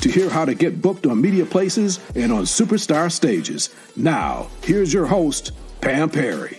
to hear how to get booked on media places and on superstar stages. Now, here's your host, Pam Perry.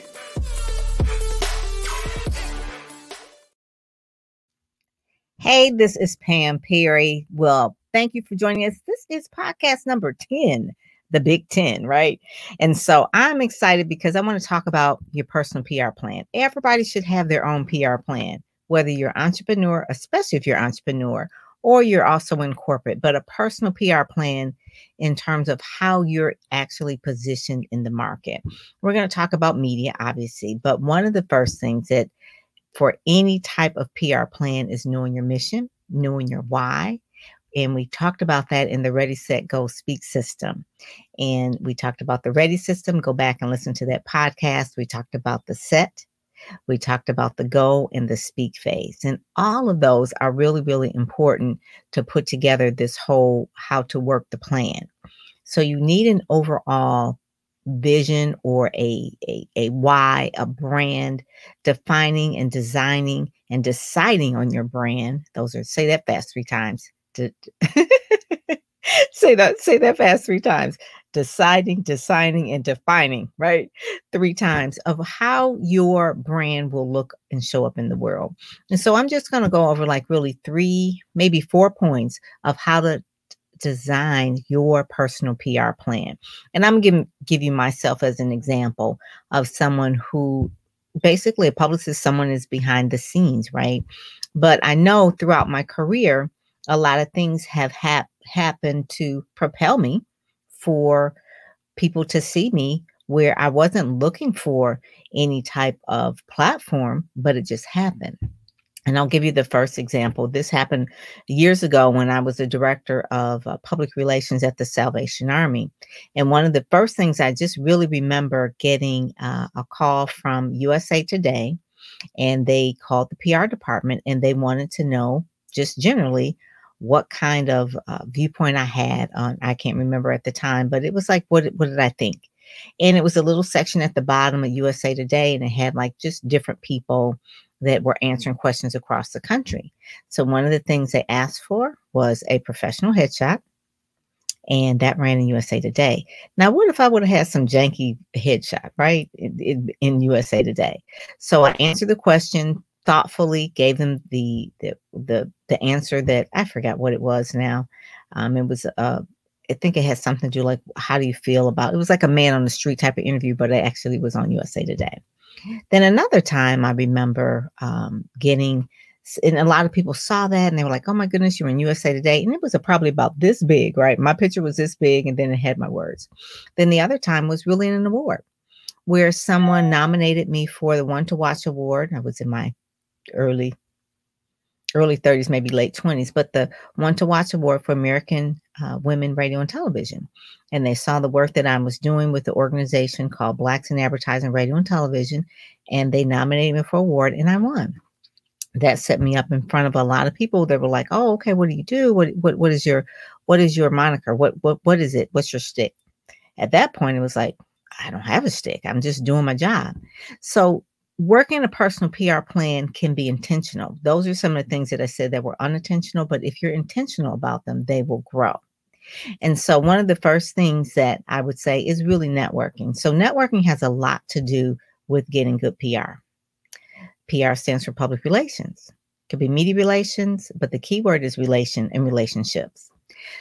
Hey, this is Pam Perry. Well, thank you for joining us. This is podcast number 10, the Big 10, right? And so I'm excited because I want to talk about your personal PR plan. Everybody should have their own PR plan, whether you're entrepreneur, especially if you're entrepreneur, or you're also in corporate, but a personal PR plan in terms of how you're actually positioned in the market. We're going to talk about media, obviously, but one of the first things that for any type of PR plan is knowing your mission, knowing your why. And we talked about that in the Ready, Set, Go Speak system. And we talked about the Ready system. Go back and listen to that podcast. We talked about the set, we talked about the go and the speak phase. And all of those are really, really important to put together this whole how to work the plan. So you need an overall vision or a, a, a why, a brand, defining and designing and deciding on your brand. Those are say that fast three times. say that, say that fast three times deciding, designing, and defining, right? Three times of how your brand will look and show up in the world. And so I'm just going to go over like really three, maybe four points of how to design your personal PR plan. And I'm going to give you myself as an example of someone who basically a publicist, someone is behind the scenes, right? But I know throughout my career, a lot of things have hap- happened to propel me for people to see me where I wasn't looking for any type of platform, but it just happened. And I'll give you the first example. This happened years ago when I was the director of uh, public relations at the Salvation Army. And one of the first things I just really remember getting uh, a call from USA Today, and they called the PR department and they wanted to know just generally what kind of uh, viewpoint I had on, I can't remember at the time, but it was like, what, what did I think? And it was a little section at the bottom of USA Today, and it had like just different people that were answering questions across the country. So one of the things they asked for was a professional headshot, and that ran in USA Today. Now, what if I would have had some janky headshot, right, in, in, in USA Today? So I answered the question thoughtfully gave them the the the, the answer that I forgot what it was now. Um, it was uh, I think it had something to do like how do you feel about it was like a man on the street type of interview, but it actually was on USA Today. Then another time I remember um, getting and a lot of people saw that and they were like, "Oh my goodness, you're in USA Today," and it was a, probably about this big, right? My picture was this big, and then it had my words. Then the other time was really an award where someone nominated me for the One to Watch Award. I was in my early early 30s, maybe late 20s, but the One to Watch Award for American uh, Women Radio and Television. And they saw the work that I was doing with the organization called Blacks in Advertising, Radio and Television, and they nominated me for award, and I won. That set me up in front of a lot of people that were like, "Oh, okay, what do you do? What what what is your what is your moniker? What what what is it? What's your stick?" At that point, it was like, I don't have a stick. I'm just doing my job. So working a personal PR plan can be intentional. Those are some of the things that I said that were unintentional, but if you're intentional about them, they will grow. And so, one of the first things that I would say is really networking. So, networking has a lot to do with getting good PR. PR stands for public relations, it could be media relations, but the key word is relation and relationships.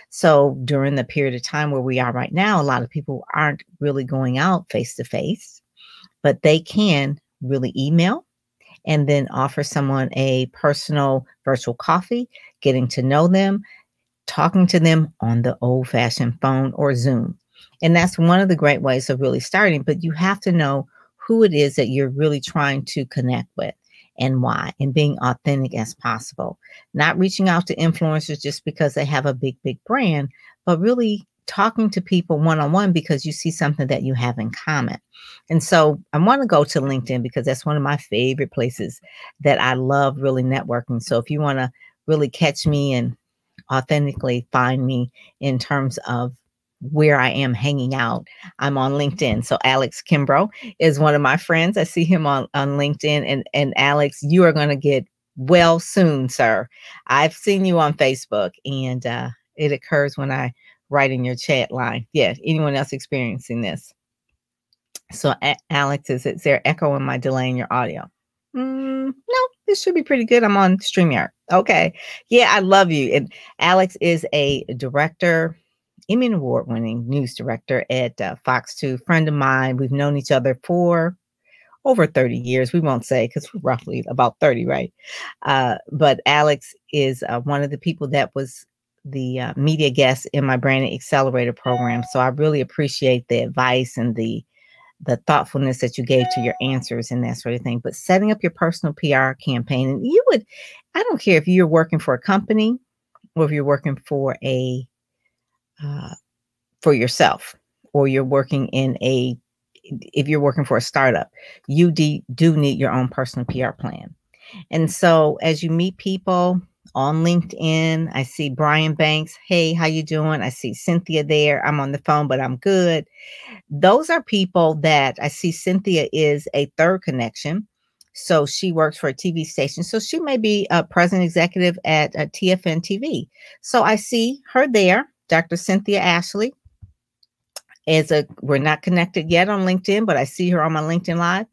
So, during the period of time where we are right now, a lot of people aren't really going out face to face, but they can really email and then offer someone a personal virtual coffee, getting to know them, talking to them on the old fashioned phone or Zoom. And that's one of the great ways of really starting, but you have to know who it is that you're really trying to connect with and why, and being authentic as possible. Not reaching out to influencers just because they have a big, big brand, but really talking to people one on one because you see something that you have in common. And so I want to go to LinkedIn because that's one of my favorite places that I love really networking. So if you want to really catch me and authentically find me in terms of where I am hanging out. I'm on LinkedIn. So Alex Kimbrough is one of my friends. I see him on, on LinkedIn. And, and Alex, you are going to get well soon, sir. I've seen you on Facebook and uh, it occurs when I write in your chat line. Yeah, anyone else experiencing this? So a- Alex, is, is there echo in my delay in your audio? Mm, no, this should be pretty good. I'm on StreamYard. Okay. Yeah, I love you. And Alex is a director Emmy Award winning news director at uh, Fox 2, friend of mine. We've known each other for over 30 years. We won't say because we're roughly about 30, right? Uh, but Alex is uh, one of the people that was the uh, media guest in my Branding Accelerator program. So I really appreciate the advice and the the thoughtfulness that you gave to your answers and that sort of thing. But setting up your personal PR campaign, and you would, I don't care if you're working for a company or if you're working for a uh, for yourself or you're working in a if you're working for a startup you de- do need your own personal pr plan and so as you meet people on linkedin i see brian banks hey how you doing i see cynthia there i'm on the phone but i'm good those are people that i see cynthia is a third connection so she works for a tv station so she may be a president executive at tfn tv so i see her there Dr. Cynthia Ashley is a we're not connected yet on LinkedIn, but I see her on my LinkedIn live.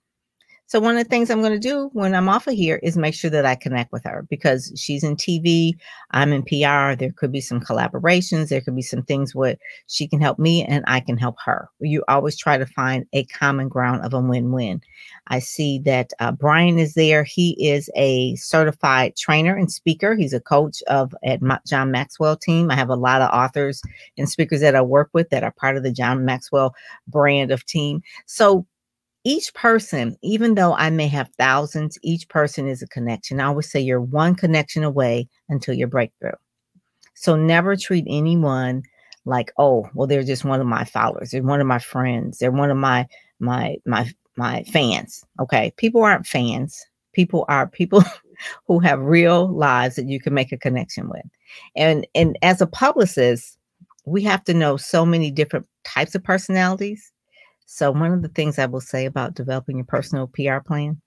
So one of the things I'm going to do when I'm off of here is make sure that I connect with her because she's in TV, I'm in PR. There could be some collaborations. There could be some things where she can help me and I can help her. You always try to find a common ground of a win-win. I see that uh, Brian is there. He is a certified trainer and speaker. He's a coach of at John Maxwell team. I have a lot of authors and speakers that I work with that are part of the John Maxwell brand of team. So each person, even though I may have thousands, each person is a connection. I always say you're one connection away until your breakthrough. So never treat anyone like, oh, well, they're just one of my followers. They're one of my friends. They're one of my my my my fans. Okay. People aren't fans. People are people who have real lives that you can make a connection with. And and as a publicist, we have to know so many different types of personalities so, one of the things I will say about developing your personal PR plan,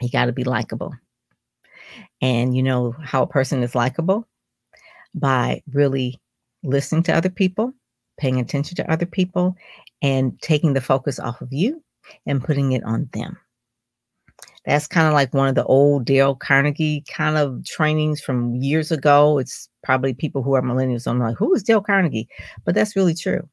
you got to be likable. And you know how a person is likable? By really listening to other people, paying attention to other people, and taking the focus off of you and putting it on them. That's kind of like one of the old Dale Carnegie kind of trainings from years ago. It's probably people who are millennials. I'm like, who is Dale Carnegie? But that's really true.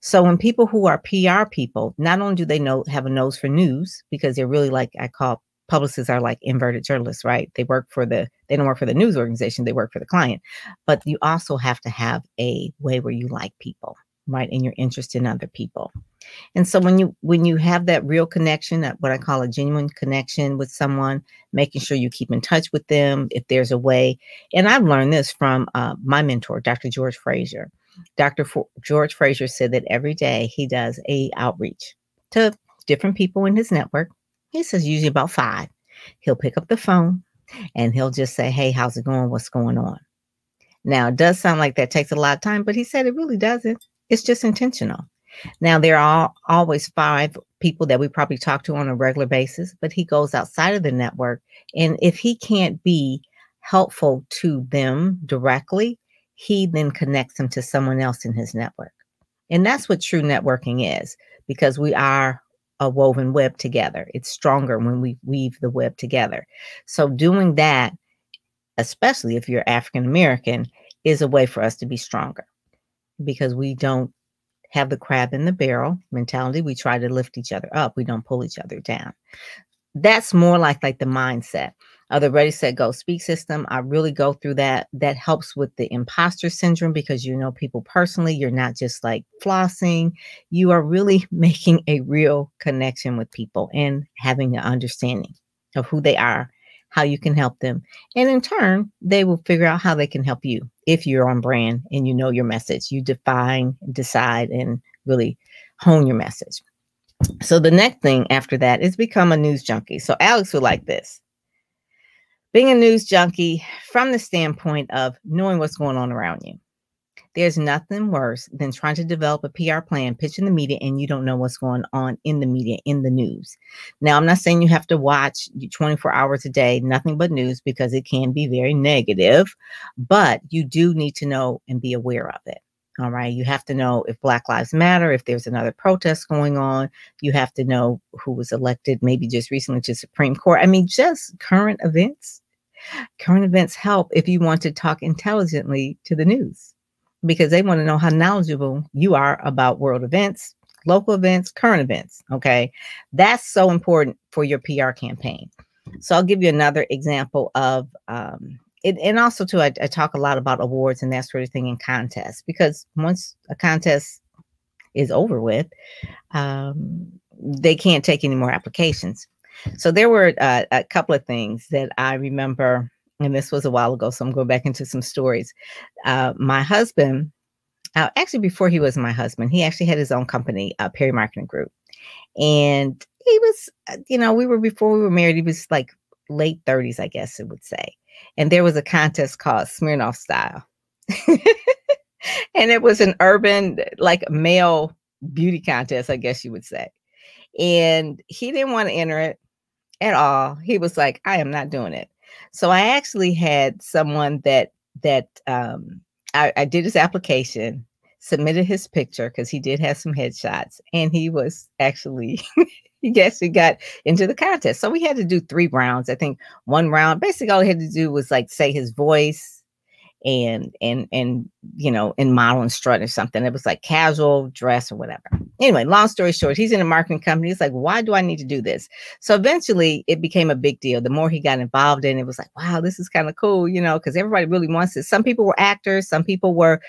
So when people who are PR people, not only do they know have a nose for news because they're really like I call publicists are like inverted journalists, right? They work for the they don't work for the news organization, they work for the client. But you also have to have a way where you like people, right? And you're interested in other people. And so when you when you have that real connection, that what I call a genuine connection with someone, making sure you keep in touch with them if there's a way. And I've learned this from uh, my mentor, Dr. George Fraser. Dr. George Fraser said that every day he does a outreach to different people in his network. He says usually about five. He'll pick up the phone and he'll just say, Hey, how's it going? What's going on? Now, it does sound like that takes a lot of time, but he said it really doesn't. It's just intentional. Now, there are always five people that we probably talk to on a regular basis, but he goes outside of the network. And if he can't be helpful to them directly, he then connects them to someone else in his network. And that's what true networking is because we are a woven web together. It's stronger when we weave the web together. So, doing that, especially if you're African American, is a way for us to be stronger because we don't have the crab in the barrel mentality. We try to lift each other up, we don't pull each other down. That's more like like the mindset uh, the Ready, Set, Go Speak system. I really go through that. That helps with the imposter syndrome because you know people personally. You're not just like flossing. You are really making a real connection with people and having an understanding of who they are, how you can help them. And in turn, they will figure out how they can help you if you're on brand and you know your message. You define, decide, and really hone your message. So the next thing after that is become a news junkie. So Alex would like this. Being a news junkie from the standpoint of knowing what's going on around you. There's nothing worse than trying to develop a PR plan, pitching the media, and you don't know what's going on in the media, in the news. Now, I'm not saying you have to watch 24 hours a day, nothing but news, because it can be very negative, but you do need to know and be aware of it. All right. You have to know if Black Lives Matter, if there's another protest going on. You have to know who was elected, maybe just recently to Supreme Court. I mean, just current events. Current events help if you want to talk intelligently to the news because they want to know how knowledgeable you are about world events, local events, current events. Okay. That's so important for your PR campaign. So I'll give you another example of, um, it, and also too, I, I talk a lot about awards and that sort of thing in contests because once a contest is over with, um, they can't take any more applications. So there were uh, a couple of things that I remember and this was a while ago, so I'm going back into some stories. Uh, my husband, uh, actually, before he was my husband, he actually had his own company, uh, Perry Marketing Group, and he was, uh, you know, we were before we were married. He was like late 30s, I guess it would say, and there was a contest called Smirnoff Style, and it was an urban, like male beauty contest, I guess you would say, and he didn't want to enter it at all. He was like, "I am not doing it." So I actually had someone that that um, I, I did his application, submitted his picture because he did have some headshots, and he was actually he actually got into the contest. So we had to do three rounds. I think one round, basically all he had to do was like say his voice and and and you know in model and strut or something. It was like casual dress or whatever. Anyway long story short he's in a marketing company. He's like why do i need to do this? So eventually it became a big deal. The more he got involved in it was like wow this is kind of cool you know because everybody really wants it. Some people were actors some people were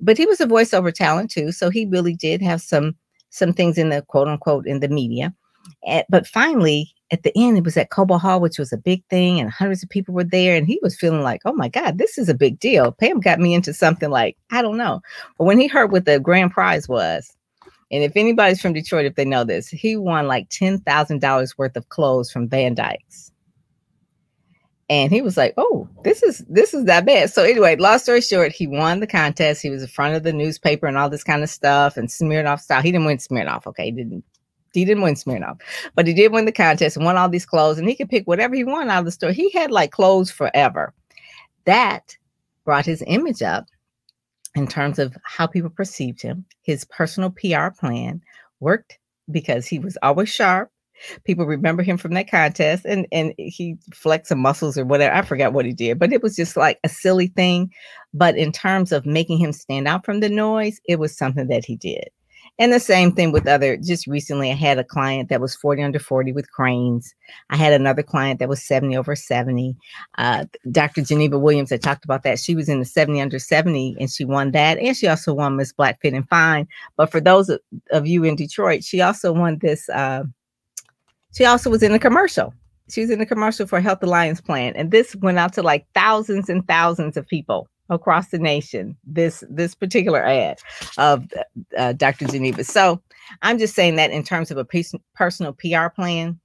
but he was a voiceover talent too so he really did have some some things in the quote unquote in the media and, but finally at the end, it was at Cobo Hall, which was a big thing, and hundreds of people were there. And he was feeling like, oh my God, this is a big deal. Pam got me into something like, I don't know. But when he heard what the grand prize was, and if anybody's from Detroit, if they know this, he won like $10,000 worth of clothes from Van Dyke's. And he was like, "Oh, this is this is that bad." So anyway, long story short, he won the contest. He was in front of the newspaper and all this kind of stuff, and Smirnoff style. He didn't win Smirnoff. Okay, he didn't he didn't win Smirnoff, but he did win the contest and won all these clothes, and he could pick whatever he wanted out of the store. He had like clothes forever. That brought his image up in terms of how people perceived him. His personal PR plan worked because he was always sharp. People remember him from that contest, and and he flexed some muscles or whatever. I forgot what he did, but it was just like a silly thing. But in terms of making him stand out from the noise, it was something that he did. And the same thing with other, just recently, I had a client that was 40 under 40 with Crain's. I had another client that was 70 over 70. Uh, Dr. Geneva Williams, had talked about that. She was in the 70 under 70 and she won that. And she also won Miss Black Fit and Fine. But for those of, you in Detroit, she also won this. Uh, she also was in a commercial. She was in a commercial for Health Alliance Plan. And this went out to like thousands and thousands of people across the nation this this particular ad of uh, Dr. Geneva. So I'm just saying that in terms of a personal PR plan,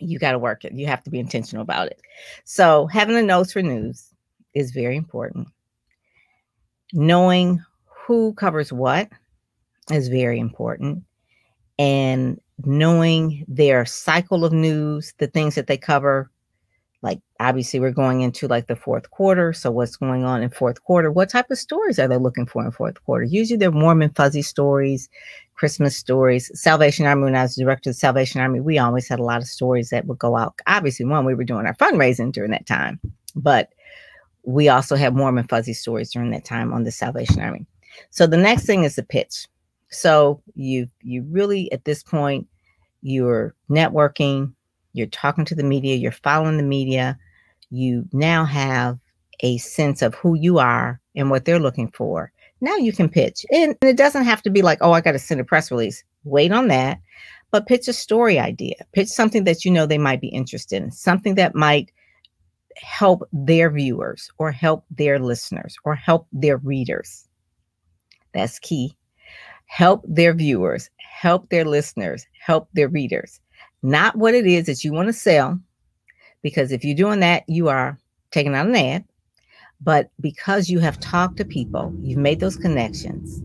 you got to work it. You have to be intentional about it. So having a nose for news is very important. Knowing who covers what is very important. And knowing their cycle of news, the things that they cover. Like obviously we're going into like the fourth quarter. So what's going on in fourth quarter? What type of stories are they looking for in fourth quarter? Usually they're warm and fuzzy stories christmas stories. Salvation army when i was director of the salvation army we always had a lot of stories that would go out. Obviously one we were doing our fundraising during that time but we also had warm and fuzzy stories during that time on the salvation army. So the next thing is the pitch so you you really at this point you're networking you're talking to the media, you're following the media, you now have a sense of who you are and what they're looking for. Now you can pitch. And it doesn't have to be like, oh, I got to send a press release. Wait on that. but pitch a story idea. Pitch something that you know they might be interested in, something that might help their viewers or help their listeners or help their readers. That's key. Help their viewers, help their listeners, help their readers. Not what it is that you want to sell, because if you're doing that, you are taking out an ad. But because you have talked to people, you've made those connections,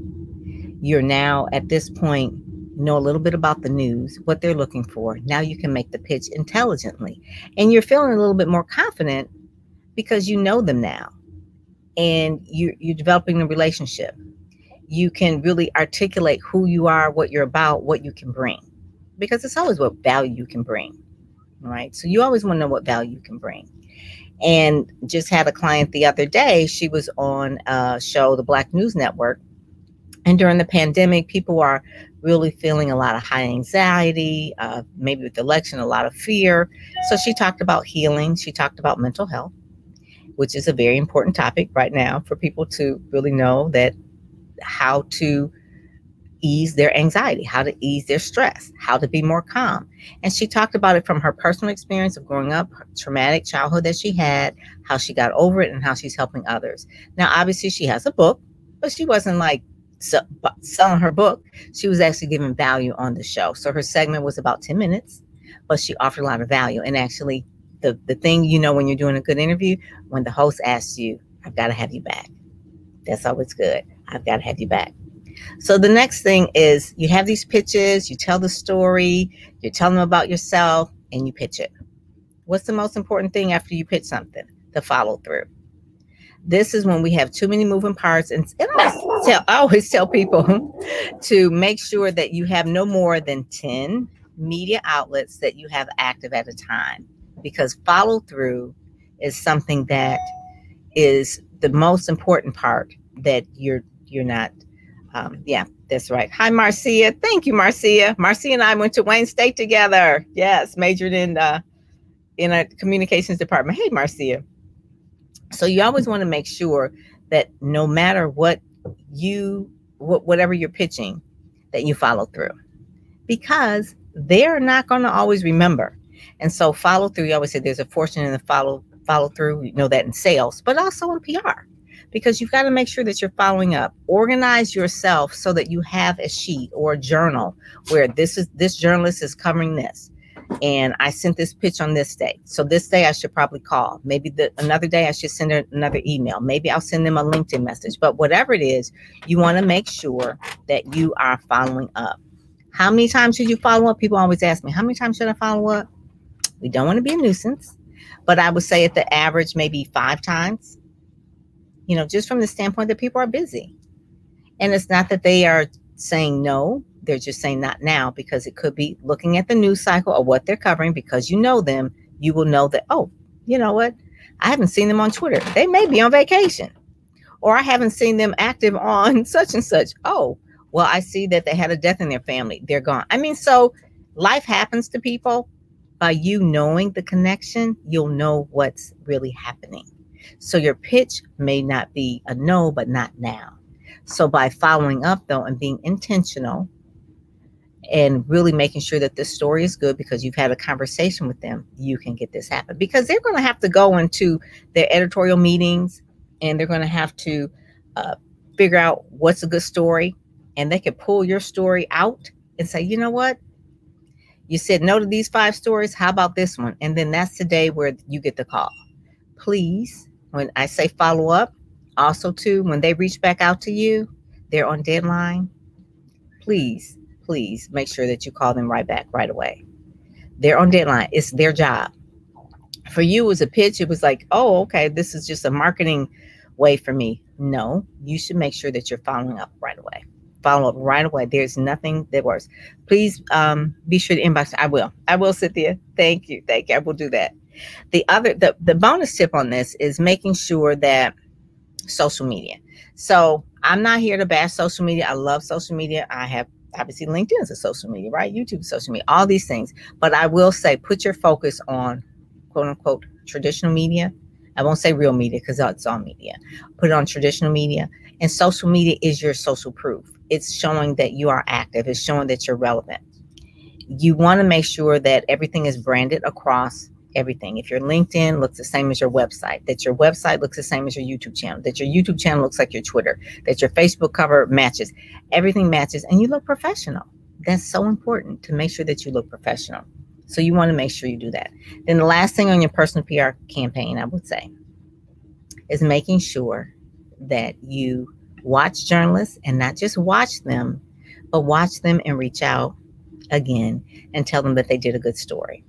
you're now at this point know a little bit about the news, what they're looking for. Now you can make the pitch intelligently. And you're feeling a little bit more confident because you know them now and you're, you're developing a relationship. You can really articulate who you are, what you're about, what you can bring, because it's always what value you can bring, right? So you always want to know what value you can bring. And just had a client the other day, she was on a show, the Black News Network, and during the pandemic, people are really feeling a lot of high anxiety, uh, maybe with the election, a lot of fear. So she talked about healing. She talked about mental health, which is a very important topic right now for people to really know that how to ease their anxiety, how to ease their stress, how to be more calm. And she talked about it from her personal experience of growing up, traumatic childhood that she had, how she got over it, and how she's helping others. Now, obviously, she has a book, but she wasn't like selling her book, she was actually giving value on the show. So her segment was about 10 minutes, but she offered a lot of value. And actually, the, the thing you know when you're doing a good interview, when the host asks you, I've got to have you back. That's always good. I've got to have you back. So the next thing is you have these pitches, you tell the story, you tell them about yourself, and you pitch it. What's the most important thing after you pitch something? The follow through. This is when we have too many moving parts. And, and I, always tell, I always tell people to make sure that you have no more than 10 media outlets that you have active at a time because follow through is something that is the most important part that you're you're not um, yeah that's right hi marcia thank you marcia marcia and i went to wayne state together yes majored in uh in a communications department hey marcia so you always want to make sure that no matter what you what, whatever you're pitching, that you follow through. Because they're not going to always remember. And so follow through, you always say there's a fortune in the follow follow through. You know that in sales, but also in PR. Because you've got to make sure that you're following up. Organize yourself so that you have a sheet or a journal where this is this journalist is covering this and I sent this pitch on this day. So this day I should probably call. Maybe the another day I should send another email. Maybe I'll send them a LinkedIn message. But whatever it is, you want to make sure that you are following up. How many times should you follow up? People always ask me, how many times should I follow up? We don't want to be a nuisance, but I would say at the average, maybe five times. You know, just from the standpoint that people are busy. And it's not that they are saying no, they're just saying not now because it could be looking at the news cycle or what they're covering because you know them. You will know that, oh, you know what? I haven't seen them on Twitter. They may be on vacation. Or I haven't seen them active on such and such. Oh, well, I see that they had a death in their family. They're gone. I mean, so life happens to people. By you knowing the connection, you'll know what's really happening. So your pitch may not be a no, but not now. So by following up though and being intentional and really making sure that this story is good because you've had a conversation with them, you can get this happen. Because they're going to have to go into their editorial meetings and they're going to have to uh, figure out what's a good story. And they can pull your story out and say, you know what? You said no to these five stories. How about this one? And then that's the day where you get the call. Please, when I say follow up, also too, when they reach back out to you, they're on deadline. Please please make sure that you call them right back right away. They're on deadline. It's their job. For you as a pitch, it was like, oh, okay, this is just a marketing way for me. No, you should make sure that you're following up right away. Follow up right away. There's nothing that works. Please um, be sure to inbox. I will. I will, Cynthia. Thank you. Thank you. I will do that. The other, the, the bonus tip on this is making sure that social media. So I'm not here to bash social media. I love social media. I have obviously LinkedIn is a social media, right? YouTube is social media, all these things. But I will say put your focus on quote unquote traditional media. I won't say real media because it's all media. Put it on traditional media. And social media is your social proof. It's showing that you are active, it's showing that you're relevant. you want to make sure that everything is branded across everything. If your LinkedIn looks the same as your website, that your website looks the same as your YouTube channel, that your YouTube channel looks like your Twitter, that your Facebook cover matches, everything matches, and you look professional. That's so important to make sure that you look professional. So you want to make sure you do that. Then the last thing on your personal PR campaign, I would say, is making sure that you watch journalists and not just watch them, but watch them and reach out again and tell them that they did a good story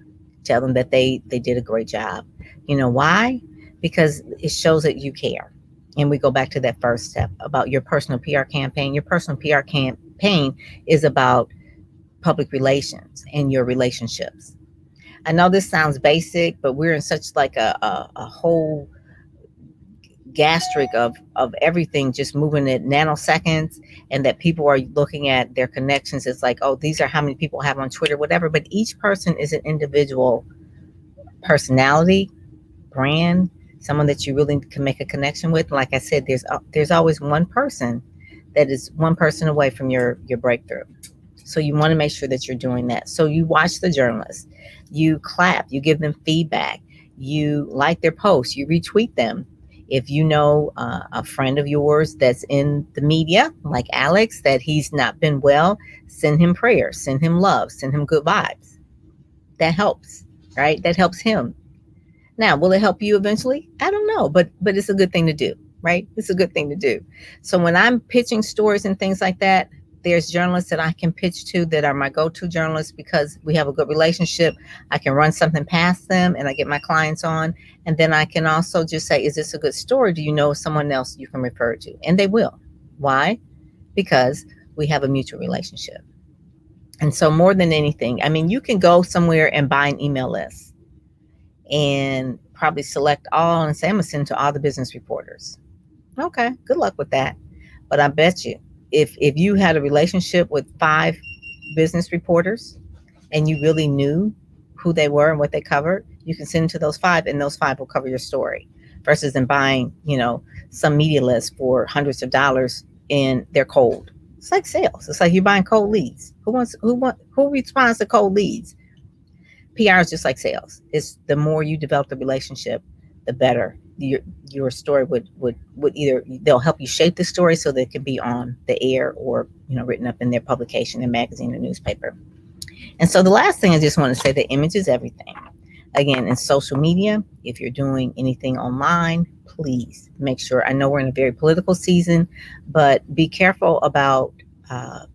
tell them that they they did a great job. You know why? Because it shows that you care. And we go back to that first step about your personal pr campaign. Your personal pr campaign is about public relations and your relationships. I know this sounds basic but we're in such like a, a, a whole gastric of of everything just moving at nanoseconds and that people are looking at their connections. It's like oh these are how many people have on twitter whatever. But each person is an individual personality brand someone that you really can make a connection with. Like i said there's uh, there's always one person that is one person away from your your breakthrough. So you want to make sure that you're doing that. So you watch the journalists. You clap. You give them feedback. You like their posts. You retweet them if you know uh, a friend of yours that's in the media, like Alex, that he's not been well, send him prayers, send him love, send him good vibes. That helps, right? That helps him. Now, will it help you eventually? I don't know, but but it's a good thing to do, right? It's a good thing to do. So when I'm pitching stories and things like that, there's journalists that I can pitch to that are my go-to journalists because we have a good relationship. I can run something past them and I get my clients on. And then I can also just say, is this a good story? Do you know someone else you can refer to? And they will. Why? Because we have a mutual relationship. And so more than anything, I mean, you can go somewhere and buy an email list and probably select all and say, I'm gonna send to all the business reporters. Okay, good luck with that. But I bet you if if you had a relationship with five business reporters and you really knew who they were and what they covered, you can send to those five and those five will cover your story versus in buying, you know, some media list for hundreds of dollars and they're cold. It's like sales. It's like you're buying cold leads. Who wants who want who responds to cold leads? PR is just like sales. It's the more you develop the relationship, the better your your story would would would either they'll help you shape the story so that it can be on the air or you know written up in their publication, their magazine, or newspaper. And so the last thing I just want to say, the image is everything. Again, in social media, if you're doing anything online, please make sure. I know we're in a very political season, but be careful about uh,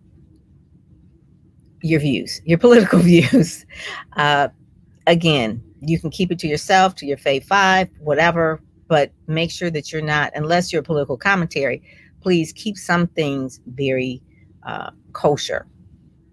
your views, your political views. Uh, again, you can keep it to yourself, to your fave five, whatever, but make sure that you're not, unless you're a political commentary, please keep some things very uh, kosher.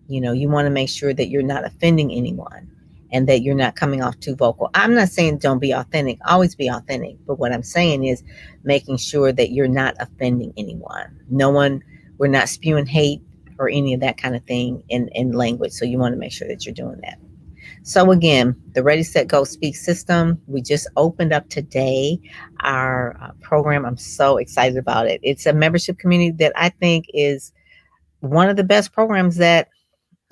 You know, you want to make sure that you're not offending anyone and that you're not coming off too vocal. I'm not saying don't be authentic, always be authentic, but what I'm saying is making sure that you're not offending anyone. No one, we're not spewing hate or any of that kind of thing in, in language. So you want to make sure that you're doing that. So, again, the Ready, Set, Go Speak system, we just opened up today our uh, program. I'm so excited about it. It's a membership community that I think is one of the best programs that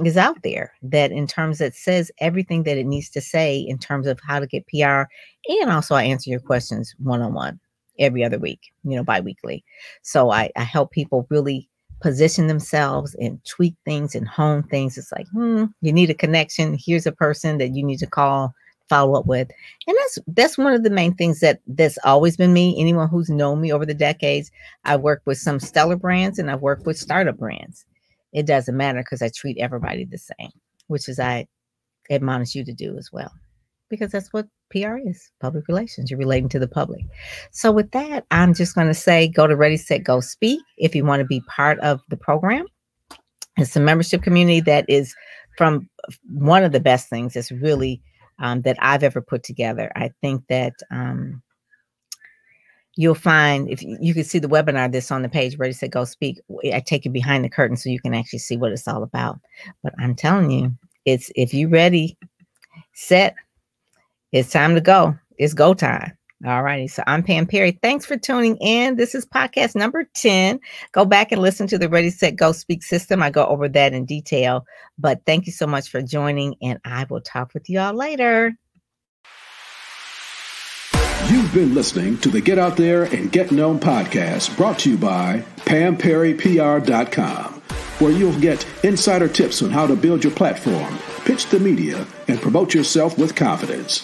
is out there that in terms that says everything that it needs to say in terms of how to get PR and also I answer your questions one on one every other week, you know, bi-weekly. So I, I help people really position themselves and tweak things and hone things. It's like, hmm, you need a connection. Here's a person that you need to call, follow up with. And that's that's one of the main things that that's always been me. Anyone who's known me over the decades, I work with some stellar brands and I've worked with startup brands. It doesn't matter because I treat everybody the same, which is I admonish you to do as well because that's what PR is public relations. You're relating to the public. So, with that, I'm just going to say go to Ready, Set, Go Speak if you want to be part of the program. It's a membership community that is from one of the best things that's really um, that I've ever put together. I think that um, you'll find if you, can see the webinar this on the page ready set go speak i take you behind the curtain so you can actually see what it's all about but i'm telling you it's if you're ready set it's time to go. It's go time. All righty. So I'm Pam Perry. Thanks for tuning in. This is podcast number 10. Go back and listen to the Ready, Set, Go Speak system. I go over that in detail. But thank you so much for joining, and I will talk with you all later. You've been listening to the Get Out There and Get Known podcast brought to you by PamPerryPR.com, where you'll get insider tips on how to build your platform, pitch the media, and promote yourself with confidence.